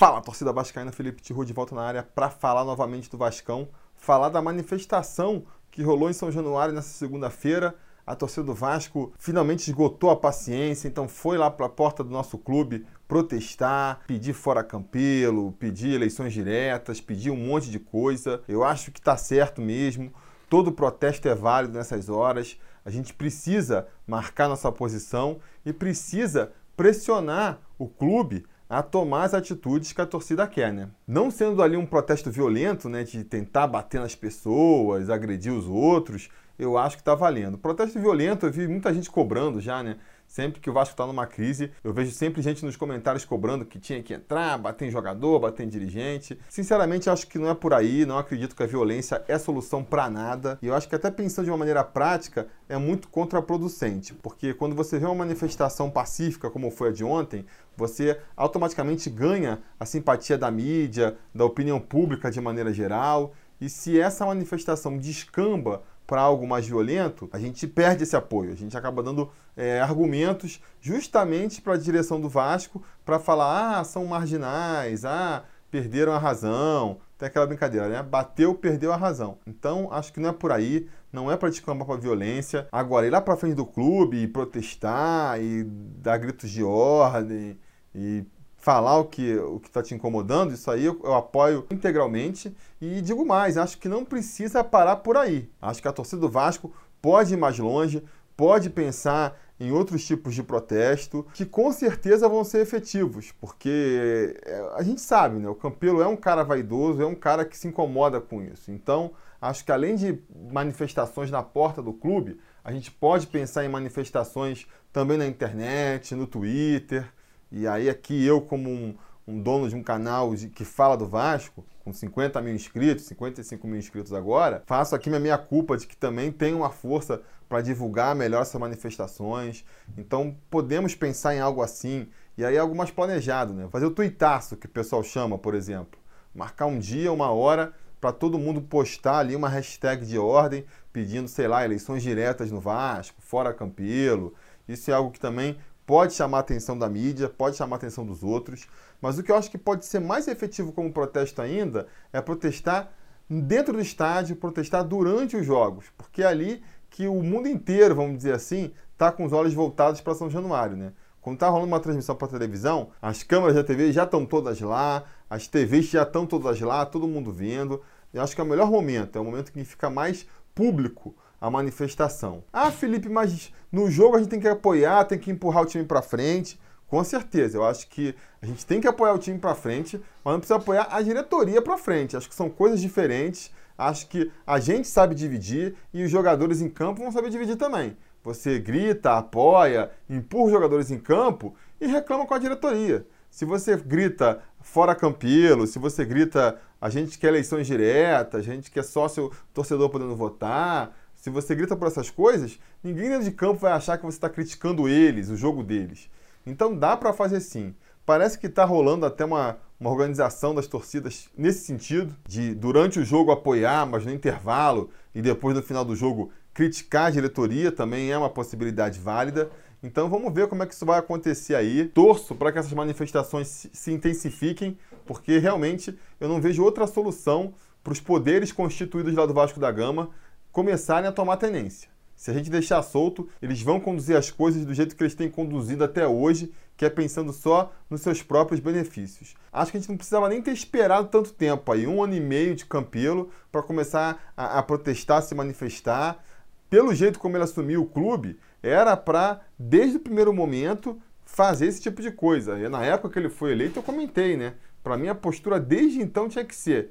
Fala, torcida vascaína, Felipe Tiru de volta na área para falar novamente do Vascão, falar da manifestação que rolou em São Januário nessa segunda-feira. A torcida do Vasco finalmente esgotou a paciência, então foi lá para a porta do nosso clube protestar, pedir fora Campelo, pedir eleições diretas, pedir um monte de coisa. Eu acho que está certo mesmo. Todo protesto é válido nessas horas. A gente precisa marcar nossa posição e precisa pressionar o clube a tomar as atitudes que a torcida quer, né? Não sendo ali um protesto violento, né, de tentar bater nas pessoas, agredir os outros, eu acho que está valendo. Protesto violento, eu vi muita gente cobrando já, né? Sempre que o Vasco está numa crise, eu vejo sempre gente nos comentários cobrando que tinha que entrar, bater em jogador, bater em dirigente. Sinceramente, acho que não é por aí, não acredito que a violência é solução para nada. E eu acho que até pensando de uma maneira prática, é muito contraproducente, porque quando você vê uma manifestação pacífica como foi a de ontem, você automaticamente ganha a simpatia da mídia, da opinião pública de maneira geral. E se essa manifestação descamba para algo mais violento, a gente perde esse apoio. A gente acaba dando é, argumentos justamente para a direção do Vasco para falar: ah, são marginais, ah, perderam a razão. Tem aquela brincadeira, né? Bateu, perdeu a razão. Então, acho que não é por aí, não é para descambar para violência. Agora, ir lá para frente do clube e protestar e dar gritos de ordem e falar o que o está te incomodando, isso aí eu, eu, apoio integralmente. E digo mais, acho que não precisa parar por aí. Acho que a torcida do Vasco pode ir mais longe, pode pensar em outros tipos de protesto, que com certeza vão ser efetivos, porque é, a gente sabe, né? O Campelo é um cara vaidoso, é um cara que se incomoda com isso. Então, acho que além de manifestações na porta do clube, a gente pode pensar em manifestações também na internet, no Twitter, e aí aqui eu, como um, um dono de um canal de, que fala do Vasco, com 50 mil inscritos, 55 mil inscritos agora, faço aqui minha minha culpa de que também tem uma força para divulgar melhor essas manifestações. Então podemos pensar em algo assim, e aí algo mais planejado, né? Fazer o tuitaço que o pessoal chama, por exemplo. Marcar um dia, uma hora, para todo mundo postar ali uma hashtag de ordem pedindo, sei lá, eleições diretas no Vasco, fora Campelo. Isso é algo que também pode chamar a atenção da mídia, pode chamar a atenção dos outros, mas o que eu acho que pode ser mais efetivo como protesto ainda é protestar dentro do estádio, protestar durante os jogos, porque é ali que o mundo inteiro, vamos dizer assim, está com os olhos voltados para São Januário, né? Quando está rolando uma transmissão para televisão, as câmeras da TV já estão todas lá, as TVs já estão todas lá, todo mundo vendo. Eu acho que é o melhor momento, é o momento que fica mais público a manifestação. Ah, Felipe, mas no jogo a gente tem que apoiar, tem que empurrar o time para frente. Com certeza, eu acho que a gente tem que apoiar o time para frente, mas não precisa apoiar a diretoria para frente. Acho que são coisas diferentes. Acho que a gente sabe dividir e os jogadores em campo vão saber dividir também. Você grita, apoia, empurra os jogadores em campo e reclama com a diretoria. Se você grita fora Campelo, se você grita a gente quer eleições diretas, a gente quer sócio torcedor podendo votar, se você grita por essas coisas, ninguém dentro de campo vai achar que você está criticando eles, o jogo deles. Então dá para fazer sim. Parece que está rolando até uma, uma organização das torcidas nesse sentido, de durante o jogo apoiar, mas no intervalo e depois no final do jogo criticar a diretoria também é uma possibilidade válida. Então vamos ver como é que isso vai acontecer aí. Torço para que essas manifestações se intensifiquem, porque realmente eu não vejo outra solução para os poderes constituídos lá do Vasco da Gama começarem a tomar tenência. Se a gente deixar solto, eles vão conduzir as coisas do jeito que eles têm conduzido até hoje, que é pensando só nos seus próprios benefícios. Acho que a gente não precisava nem ter esperado tanto tempo aí, um ano e meio de Campelo, para começar a, a, protestar, se manifestar. Pelo jeito como ele assumiu o clube, era para, desde o primeiro momento, fazer esse tipo de coisa. E na época que ele foi eleito, eu comentei, né? Para mim, a postura desde então tinha que ser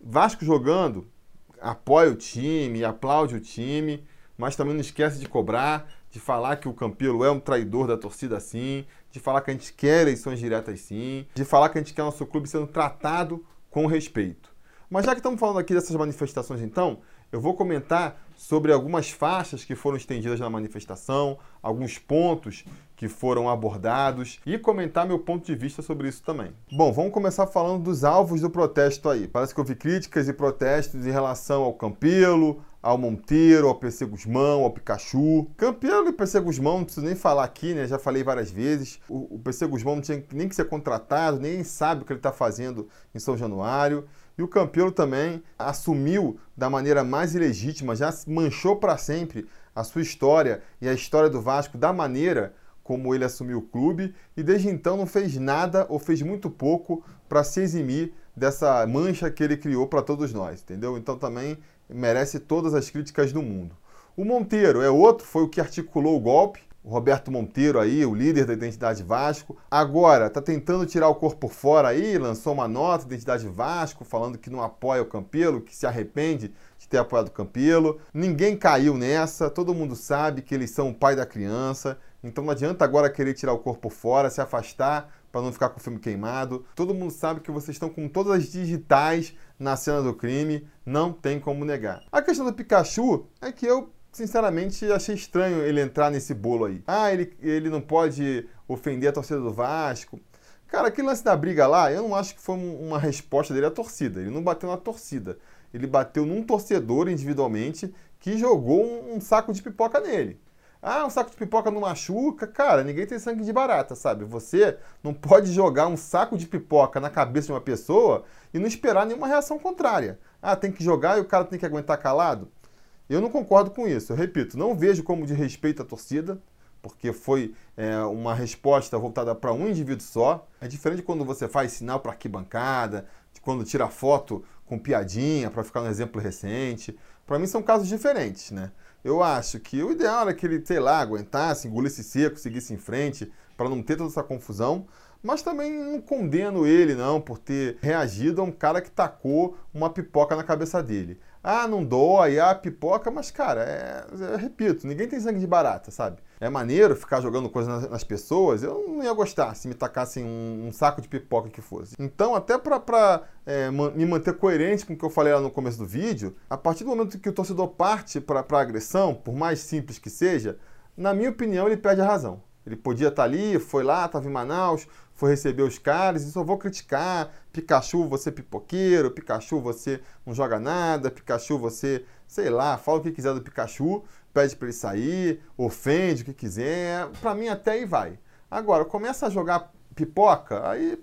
Vasco jogando, apoia o time, aplaude o time, mas também não esquece de cobrar, de falar que o Campelo é um traidor da torcida sim, de falar que a gente quer eleições diretas sim, de falar que a gente quer nosso clube sendo tratado com respeito. Mas já que estamos falando aqui dessas manifestações então, eu vou comentar sobre algumas faixas que foram estendidas na manifestação, alguns pontos que foram abordados e comentar meu ponto de vista sobre isso também. Bom, vamos começar falando dos alvos do protesto aí. Parece que vi críticas e protestos em relação ao Campelo, ao Monteiro, ao PC Guzmão, ao Pikachu. Campelo e PC Guzmão, não preciso nem falar aqui, né? Já falei várias vezes. O, o PC Guzmão não tinha nem que ser contratado, nem sabe o que ele está fazendo em São Januário. E o Campelo também assumiu da maneira mais ilegítima, já manchou para sempre a sua história e a história do Vasco da maneira como ele assumiu o clube e desde então não fez nada ou fez muito pouco para se eximir dessa mancha que ele criou para todos nós, entendeu? Então também merece todas as críticas do mundo. O Monteiro é outro, foi o que articulou o golpe, o Roberto Monteiro aí, o líder da Identidade Vasco. Agora está tentando tirar o corpo por fora aí, lançou uma nota Identidade Vasco falando que não apoia o Campelo, que se arrepende de ter apoiado o Campelo. Ninguém caiu nessa, todo mundo sabe que eles são o pai da criança. Então não adianta agora querer tirar o corpo fora, se afastar para não ficar com o filme queimado. Todo mundo sabe que vocês estão com todas as digitais na cena do crime, não tem como negar. A questão do Pikachu é que eu sinceramente achei estranho ele entrar nesse bolo aí. Ah, ele, ele não pode ofender a torcida do Vasco. Cara, aquele lance da briga lá, eu não acho que foi uma resposta dele à torcida. Ele não bateu na torcida. Ele bateu num torcedor individualmente que jogou um, um saco de pipoca nele. Ah, um saco de pipoca não machuca. Cara, ninguém tem sangue de barata, sabe? Você não pode jogar um saco de pipoca na cabeça de uma pessoa e não esperar nenhuma reação contrária. Ah, tem que jogar e o cara tem que aguentar calado? Eu não concordo com isso. Eu repito, não vejo como de respeito à torcida, porque foi é, uma resposta voltada para um indivíduo só. É diferente quando você faz sinal para arquibancada, de quando tira foto com piadinha, para ficar um exemplo recente. Para mim são casos diferentes, né? Eu acho que o ideal era que ele, sei lá, aguentasse, engolisse seco, seguisse em frente, para não ter toda essa confusão. Mas também não condeno ele, não, por ter reagido a um cara que tacou uma pipoca na cabeça dele. Ah, não dói, ah, pipoca, mas, cara, é, eu repito, ninguém tem sangue de barata, sabe? É maneiro ficar jogando coisas nas, pessoas, eu não ia gostar se me tacassem um, um saco de pipoca que fosse. Então, até pra é, me manter coerente com o que eu falei lá no começo do vídeo, a partir do momento que o torcedor parte pra, pra agressão, por mais simples que seja, na minha opinião, ele perde a razão. Ele podia estar tá ali, foi lá, estava em Manaus, foi receber os caras e só vou criticar. Pikachu, você pipoqueiro, Pikachu, você não joga nada, Pikachu, você, sei lá, fala o que quiser do Pikachu, pede para ele sair, ofende o que quiser. Para mim até aí vai. Agora, começa a jogar pipoca, aí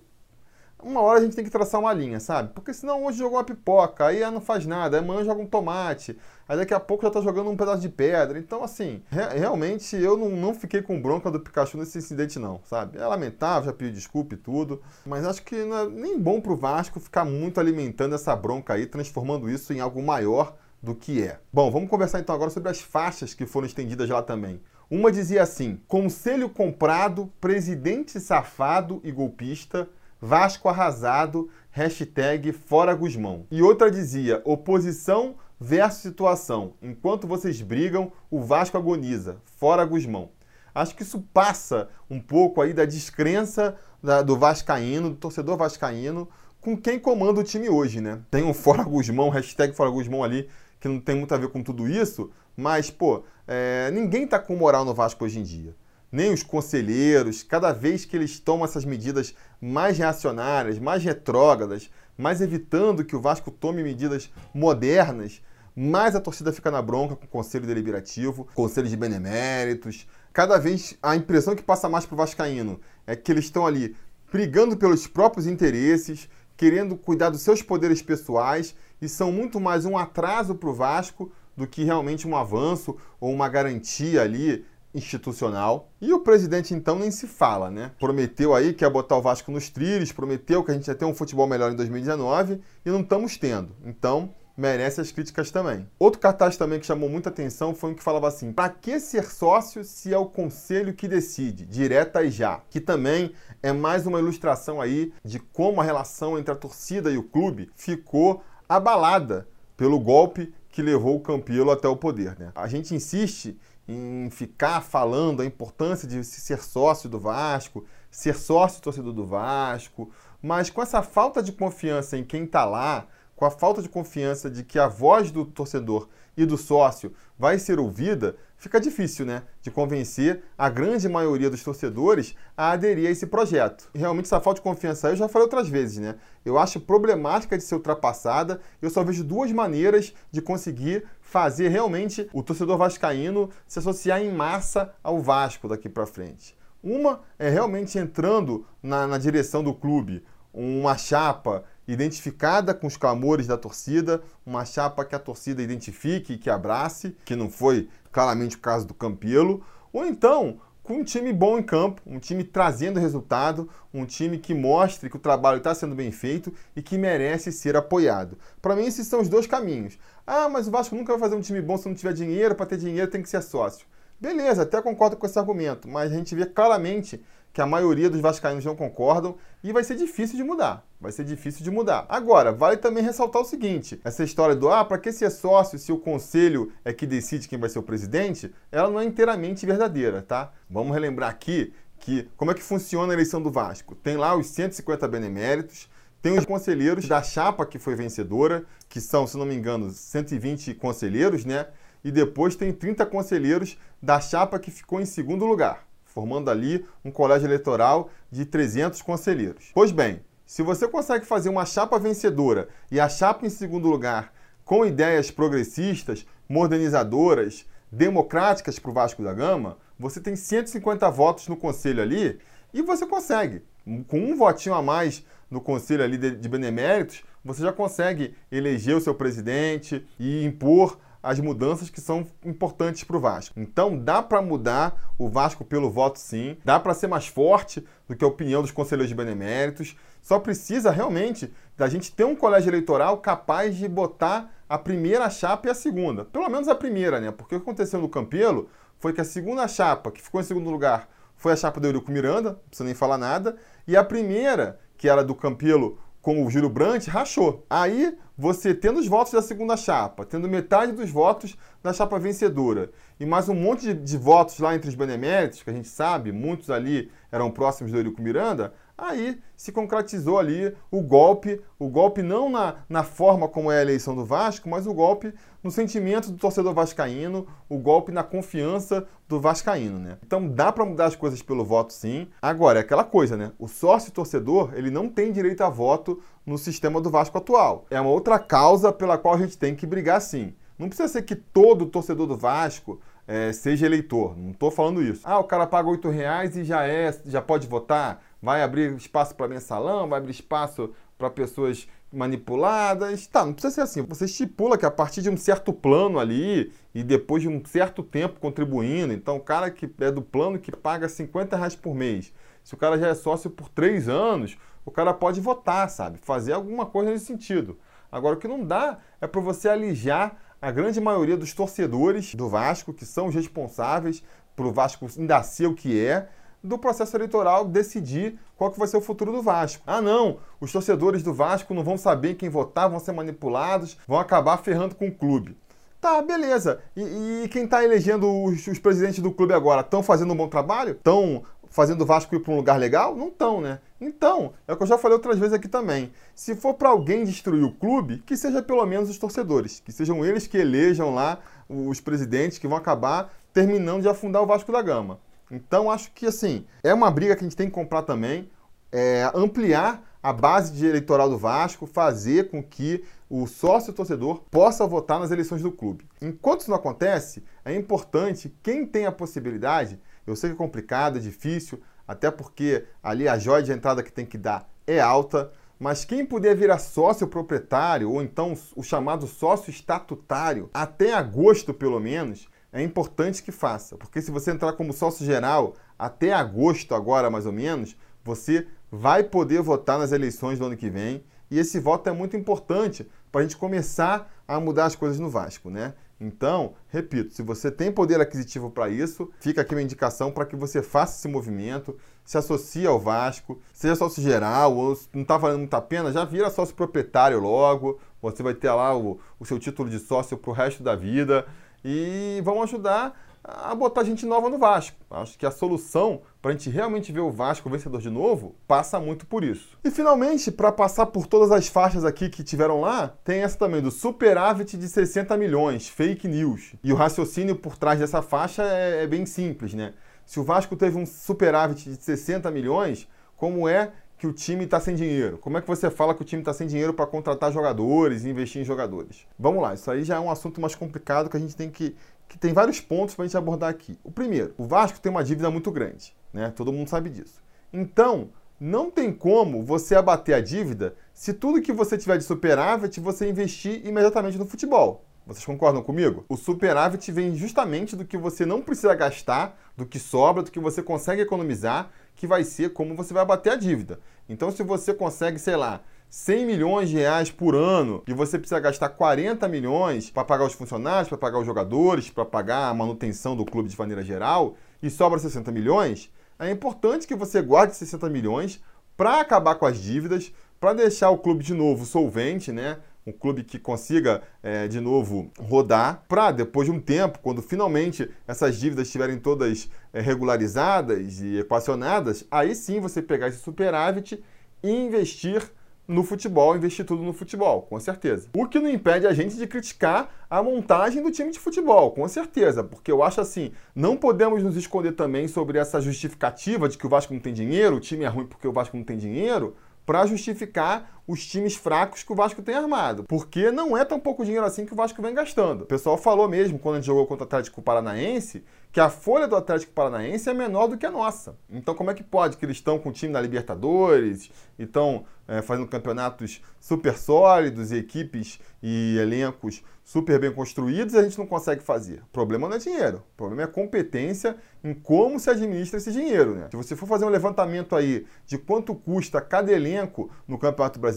uma hora a gente tem que traçar uma linha, sabe? Porque senão hoje jogou uma pipoca, aí não faz nada, amanhã joga um tomate, aí daqui a pouco já tá jogando um pedaço de pedra. Então, assim, re realmente eu não, não fiquei com bronca do Pikachu nesse incidente, não, sabe? É lamentável, já pedi desculpa e tudo, mas acho que não é nem bom pro Vasco ficar muito alimentando essa bronca aí, transformando isso em algo maior do que é. Bom, vamos conversar então agora sobre as faixas que foram estendidas lá também. Uma dizia assim: Conselho comprado, presidente safado e golpista Vasco arrasado, hashtag fora Guzmão. E outra dizia, oposição versus situação. Enquanto vocês brigam, o Vasco agoniza, fora Guzmão. Acho que isso passa um pouco aí da descrença da, do vascaíno, do torcedor vascaíno, com quem comanda o time hoje, né? Tem um fora Guzmão, hashtag fora Guzmão ali, que não tem muito a ver com tudo isso, mas, pô, é, ninguém tá com moral no Vasco hoje em dia nem os conselheiros, cada vez que eles tomam essas medidas mais reacionárias, mais retrógradas, mais evitando que o Vasco tome medidas modernas, mais a torcida fica na bronca com o conselho deliberativo, conselho de beneméritos. Cada vez a impressão que passa mais para o Vascaíno é que eles estão ali brigando pelos próprios interesses, querendo cuidar dos seus poderes pessoais e são muito mais um atraso para o Vasco do que realmente um avanço ou uma garantia ali institucional. E o presidente, então, nem se fala, né? Prometeu aí que ia botar o Vasco nos trilhos, prometeu que a gente ia ter um futebol melhor em 2019 e não estamos tendo. Então, merece as críticas também. Outro cartaz também que chamou muita atenção foi um que falava assim: para que ser sócio se é o conselho que decide, direta e já? Que também é mais uma ilustração aí de como a relação entre a torcida e o clube ficou abalada pelo golpe que levou o Campelo até o poder, né? A gente insiste em ficar falando a importância de ser sócio do Vasco, ser sócio torcedor do Vasco, mas com essa falta de confiança em quem está lá, com a falta de confiança de que a voz do torcedor e do sócio vai ser ouvida, fica difícil, né, de convencer a grande maioria dos torcedores a aderir a esse projeto. Realmente essa falta de confiança, eu já falei outras vezes, né? Eu acho problemática de ser ultrapassada. Eu só vejo duas maneiras de conseguir fazer realmente o torcedor vascaíno se associar em massa ao Vasco daqui para frente. Uma é realmente entrando na, na direção do clube, uma chapa identificada com os clamores da torcida, uma chapa que a torcida identifique e que abrace, que não foi claramente o caso do Campelo, ou então com um time bom em campo, um time trazendo resultado, um time que mostre que o trabalho está sendo bem feito e que merece ser apoiado. Para mim, esses são os dois caminhos. Ah, mas o Vasco nunca vai fazer um time bom se não tiver dinheiro, para ter dinheiro tem que ser sócio. Beleza, até concordo com esse argumento, mas a gente vê claramente que a maioria dos vascaínos não concordam e vai ser difícil de mudar. Vai ser difícil de mudar. Agora, vale também ressaltar o seguinte: essa história do ah, para que ser sócio se o conselho é que decide quem vai ser o presidente, ela não é inteiramente verdadeira, tá? Vamos relembrar aqui que como é que funciona a eleição do Vasco? Tem lá os 150 beneméritos, tem os conselheiros da chapa que foi vencedora, que são, se não me engano, 120 conselheiros, né? E depois tem 30 conselheiros da chapa que ficou em segundo lugar formando ali um colégio eleitoral de 300 conselheiros. Pois bem, se você consegue fazer uma chapa vencedora e a chapa em segundo lugar com ideias progressistas, modernizadoras, democráticas para o Vasco da Gama, você tem 150 votos no conselho ali e você consegue. Com um votinho a mais no conselho ali de, de beneméritos, você já consegue eleger o seu presidente e impor as mudanças que são importantes para o Vasco. Então dá para mudar o Vasco pelo voto sim, dá para ser mais forte do que a opinião dos conselheiros de beneméritos. Só precisa realmente da gente ter um colégio eleitoral capaz de botar a primeira chapa e a segunda. Pelo menos a primeira, né? Porque o que aconteceu no Campelo foi que a segunda chapa, que ficou em segundo lugar, foi a chapa do Eurico Miranda, não precisa nem falar nada, e a primeira, que era do Campelo com o Júlio Brandt, rachou. Aí, você tendo os votos da segunda chapa, tendo metade dos votos da chapa vencedora e mais um monte de, de votos lá entre os beneméritos, que a gente sabe, muitos ali eram próximos do Eurico Miranda, Aí se concretizou ali o golpe, o golpe não na, na forma como é a eleição do Vasco, mas o golpe no sentimento do torcedor vascaíno, o golpe na confiança do vascaíno, né? Então dá para mudar as coisas pelo voto sim. Agora, é aquela coisa, né? O sócio torcedor, ele não tem direito a voto no sistema do Vasco atual. É uma outra causa pela qual a gente tem que brigar sim. Não precisa ser que todo torcedor do Vasco é, seja eleitor. Não estou falando isso. Ah, o cara paga oito reais e já é, já pode votar vai abrir espaço para mensalão, vai abrir espaço para pessoas manipuladas. Tá, não precisa ser assim. Você estipula que a partir de um certo plano ali e depois de um certo tempo contribuindo, então o cara que é do plano que paga 50 reais por mês, se o cara já é sócio por três anos, o cara pode votar, sabe? Fazer alguma coisa nesse sentido. Agora, o que não dá é para você alijar a grande maioria dos torcedores do Vasco, que são os responsáveis para o Vasco ainda ser o que é, do processo eleitoral decidir qual que vai ser o futuro do Vasco. Ah, não, os torcedores do Vasco não vão saber quem votar, vão ser manipulados, vão acabar ferrando com o clube. Tá, beleza. E, e quem está elegendo os, os, presidentes do clube agora estão fazendo um bom trabalho? Estão fazendo o Vasco ir para um lugar legal? Não estão, né? Então, é o que eu já falei outras vezes aqui também. Se for para alguém destruir o clube, que seja pelo menos os torcedores, que sejam eles que elejam lá os presidentes que vão acabar terminando de afundar o Vasco da Gama. Então, acho que assim, é uma briga que a gente tem que comprar também, é, ampliar a base de eleitoral do Vasco, fazer com que o sócio torcedor possa votar nas eleições do clube. Enquanto isso não acontece, é importante quem tem a possibilidade, eu sei que é complicado, é difícil, até porque ali a joia de entrada que tem que dar é alta, mas quem puder virar sócio proprietário ou então o chamado sócio estatutário até agosto pelo menos, é importante que faça, porque se você entrar como sócio geral até agosto, agora mais ou menos, você vai poder votar nas eleições do ano que vem. E esse voto é muito importante para a gente começar a mudar as coisas no Vasco, né? Então, repito, se você tem poder aquisitivo para isso, fica aqui uma indicação para que você faça esse movimento, se associe ao Vasco, seja sócio geral, ou não está valendo muita pena, já vira sócio proprietário logo, você vai ter lá o, o seu título de sócio para o resto da vida e vão ajudar a botar gente nova no Vasco. Acho que a solução para a gente realmente ver o Vasco vencedor de novo passa muito por isso. E finalmente, para passar por todas as faixas aqui que tiveram lá, tem essa também do superávit de 60 milhões, fake news. E o raciocínio por trás dessa faixa é, é bem simples, né? Se o Vasco teve um superávit de 60 milhões, como é que o time está sem dinheiro? Como é que você fala que o time está sem dinheiro para contratar jogadores e investir em jogadores? Vamos lá, isso aí já é um assunto mais complicado que a gente tem que que tem vários pontos para a gente abordar aqui. O primeiro, o Vasco tem uma dívida muito grande, né? Todo mundo sabe disso. Então, não tem como você abater a dívida se tudo que você tiver de superávit você investir imediatamente no futebol. Vocês concordam comigo? O superávit vem justamente do que você não precisa gastar, do que sobra, do que você consegue economizar, que vai ser como você vai abater a dívida. Então, se você consegue, sei lá, 100 milhões de reais por ano e você precisa gastar 40 milhões para pagar os funcionários, para pagar os jogadores, para pagar a manutenção do clube de maneira geral e sobra 60 milhões, é importante que você guarde 60 milhões para acabar com as dívidas, para deixar o clube de novo solvente, né? Um clube que consiga é, de novo rodar, para depois de um tempo, quando finalmente essas dívidas estiverem todas é, regularizadas e equacionadas, aí sim você pegar esse superávit e investir no futebol, investir tudo no futebol, com certeza. O que não impede a gente de criticar a montagem do time de futebol, com certeza, porque eu acho assim, não podemos nos esconder também sobre essa justificativa de que o Vasco não tem dinheiro, o time é ruim porque o Vasco não tem dinheiro, para justificar os times fracos que o Vasco tem armado. Porque não é tão pouco dinheiro assim que o Vasco vem gastando. O pessoal falou mesmo, quando a gente jogou contra o Atlético Paranaense, que a folha do Atlético Paranaense é menor do que a nossa. Então, como é que pode que eles estão com o time na Libertadores e estão é, fazendo campeonatos super sólidos e equipes e elencos super bem construídos e a gente não consegue fazer? O problema não é dinheiro, o problema é competência em como se administra esse dinheiro. Né? Se você for fazer um levantamento aí de quanto custa cada elenco no Campeonato Brasileiro,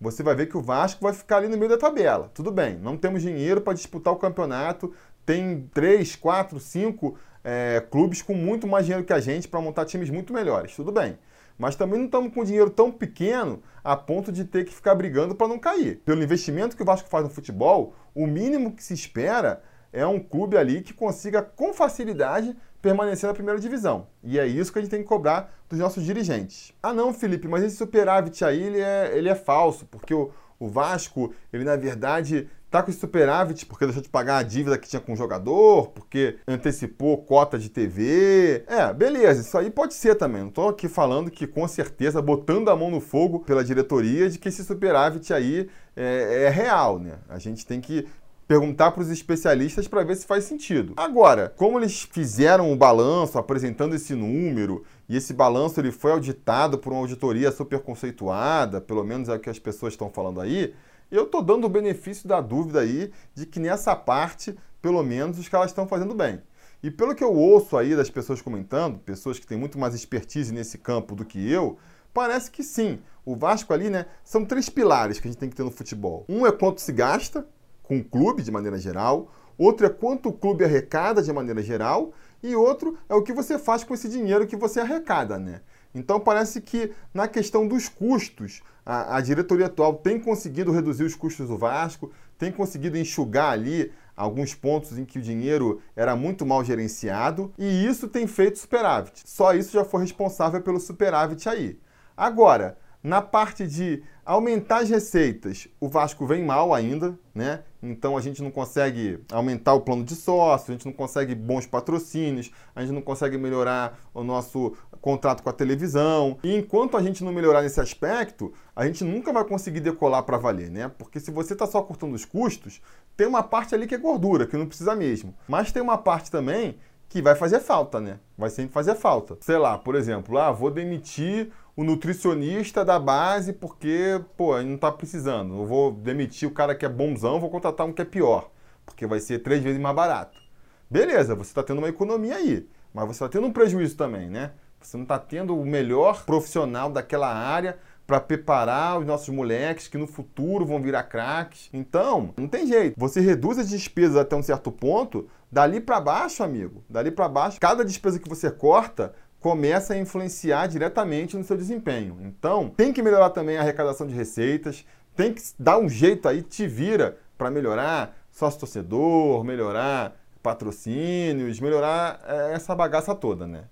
você vai ver que o Vasco vai ficar ali no meio da tabela. Tudo bem, não temos dinheiro para disputar o campeonato, tem três, quatro, cinco é, clubes com muito mais dinheiro que a gente para montar times muito melhores. Tudo bem. Mas também não estamos com dinheiro tão pequeno a ponto de ter que ficar brigando para não cair. Pelo investimento que o Vasco faz no futebol, o mínimo que se espera é um clube ali que consiga com facilidade permanecer na primeira divisão. E é isso que a gente tem que cobrar dos nossos dirigentes. Ah não, Felipe, mas esse superávit aí ele é, ele é falso, porque o, o Vasco, ele na verdade tá com esse superávit porque deixou de pagar a dívida que tinha com o jogador, porque antecipou cota de TV. É, beleza, isso aí pode ser também. Não tô aqui falando que com certeza, botando a mão no fogo pela diretoria, de que esse superávit aí é, é real, né? A gente tem que perguntar para os especialistas para ver se faz sentido. Agora, como eles fizeram o balanço apresentando esse número e esse balanço ele foi auditado por uma auditoria super conceituada, pelo menos é o que as pessoas estão falando aí, eu estou dando o benefício da dúvida aí de que nessa parte, pelo menos, os caras estão fazendo bem. E pelo que eu ouço aí das pessoas comentando, pessoas que têm muito mais expertise nesse campo do que eu, parece que sim. O Vasco ali, né, são três pilares que a gente tem que ter no futebol. Um é quanto se gasta, com o clube de maneira geral, outro é quanto o clube arrecada de maneira geral, e outro é o que você faz com esse dinheiro que você arrecada, né? Então parece que na questão dos custos, a, a, diretoria atual tem conseguido reduzir os custos do Vasco, tem conseguido enxugar ali alguns pontos em que o dinheiro era muito mal gerenciado, e isso tem feito superávit. Só isso já foi responsável pelo superávit aí. Agora, na parte de aumentar as receitas, o Vasco vem mal ainda, né? Então a gente não consegue aumentar o plano de sócio, a gente não consegue bons patrocínios, a gente não consegue melhorar o nosso contrato com a televisão. E enquanto a gente não melhorar nesse aspecto, a gente nunca vai conseguir decolar para valer, né? Porque se você está só cortando os custos, tem uma parte ali que é gordura, que não precisa mesmo. Mas tem uma parte também que vai fazer falta, né? Vai sempre fazer falta. Sei lá, por exemplo, ah, vou demitir o nutricionista da base porque, pô, não está precisando. Eu vou demitir o cara que é bonzão, vou contratar um que é pior, porque vai ser três vezes mais barato. Beleza, você está tendo uma economia aí, mas você está tendo um prejuízo também, né? Você não está tendo o melhor profissional daquela área para preparar os nossos moleques que no futuro vão virar craques. Então, não tem jeito. Você reduz as despesas até um certo ponto, dali para baixo, amigo, dali para baixo, cada despesa que você corta começa a influenciar diretamente no seu desempenho. Então, tem que melhorar também a arrecadação de receitas, tem que dar um jeito aí, te vira para melhorar sócio torcedor, melhorar patrocínios, melhorar é, essa bagaça toda, né?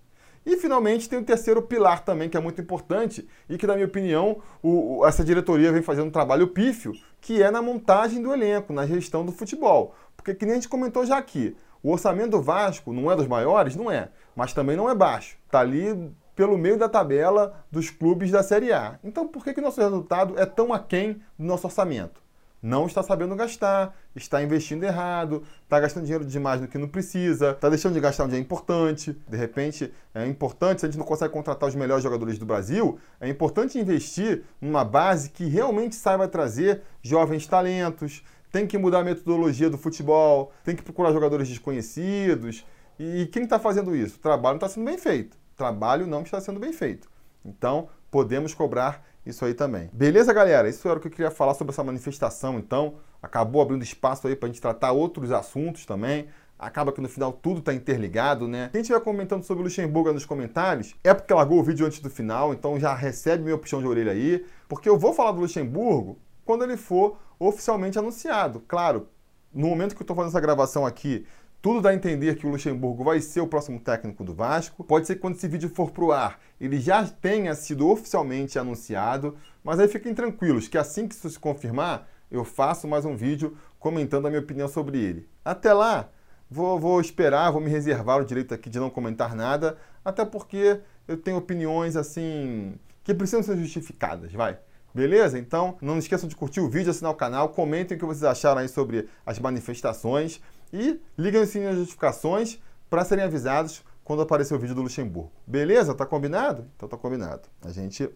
E finalmente tem o terceiro pilar também, que é muito importante e que, na minha opinião, o, essa diretoria vem fazendo um trabalho pífio, que é na montagem do elenco, na gestão do futebol. Porque, que nem a gente comentou já aqui, o orçamento do Vasco não é dos maiores? Não é. Mas também não é baixo. Está ali pelo meio da tabela dos clubes da Série A. Então, por que, que nosso resultado é tão aquém do nosso orçamento? não está sabendo gastar, está investindo errado, está gastando dinheiro demais no que não precisa, está deixando de gastar onde é importante. De repente, é importante, se a gente não consegue contratar os melhores jogadores do Brasil, é importante investir numa base que realmente saiba trazer jovens talentos. Tem que mudar a metodologia do futebol, tem que procurar jogadores desconhecidos. E quem está fazendo isso? O trabalho não está sendo bem feito. O trabalho não está sendo bem feito. Então, podemos cobrar isso aí também. Beleza, galera? Isso era o que eu queria falar sobre essa manifestação, então. Acabou abrindo espaço aí para a gente tratar outros assuntos também. Acaba que no final tudo está interligado, né? Quem estiver comentando sobre o Luxemburgo nos comentários, é porque largou o vídeo antes do final, então já recebe meu puxão de orelha aí, porque eu vou falar do Luxemburgo quando ele for oficialmente anunciado. Claro, no momento que eu estou fazendo essa gravação aqui, tudo dá a entender que o Luxemburgo vai ser o próximo técnico do Vasco. Pode ser que quando esse vídeo for pro ar, ele já tenha sido oficialmente anunciado, mas aí fiquem tranquilos que assim que isso se confirmar, eu faço mais um vídeo comentando a minha opinião sobre ele. Até lá, vou, vou esperar, vou me reservar o direito aqui de não comentar nada, até porque eu tenho opiniões assim que precisam ser justificadas, vai. Beleza? Então, não esqueçam de curtir o vídeo, assinar o canal, comentem o que vocês acharam aí sobre as manifestações e liguem o sininho de notificações para serem avisados quando aparecer o vídeo do Luxemburgo. Beleza? Tá combinado? Então tá combinado. A gente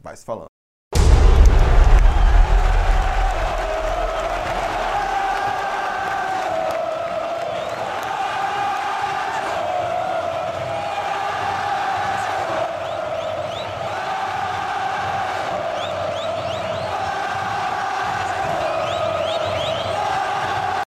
vai se falando.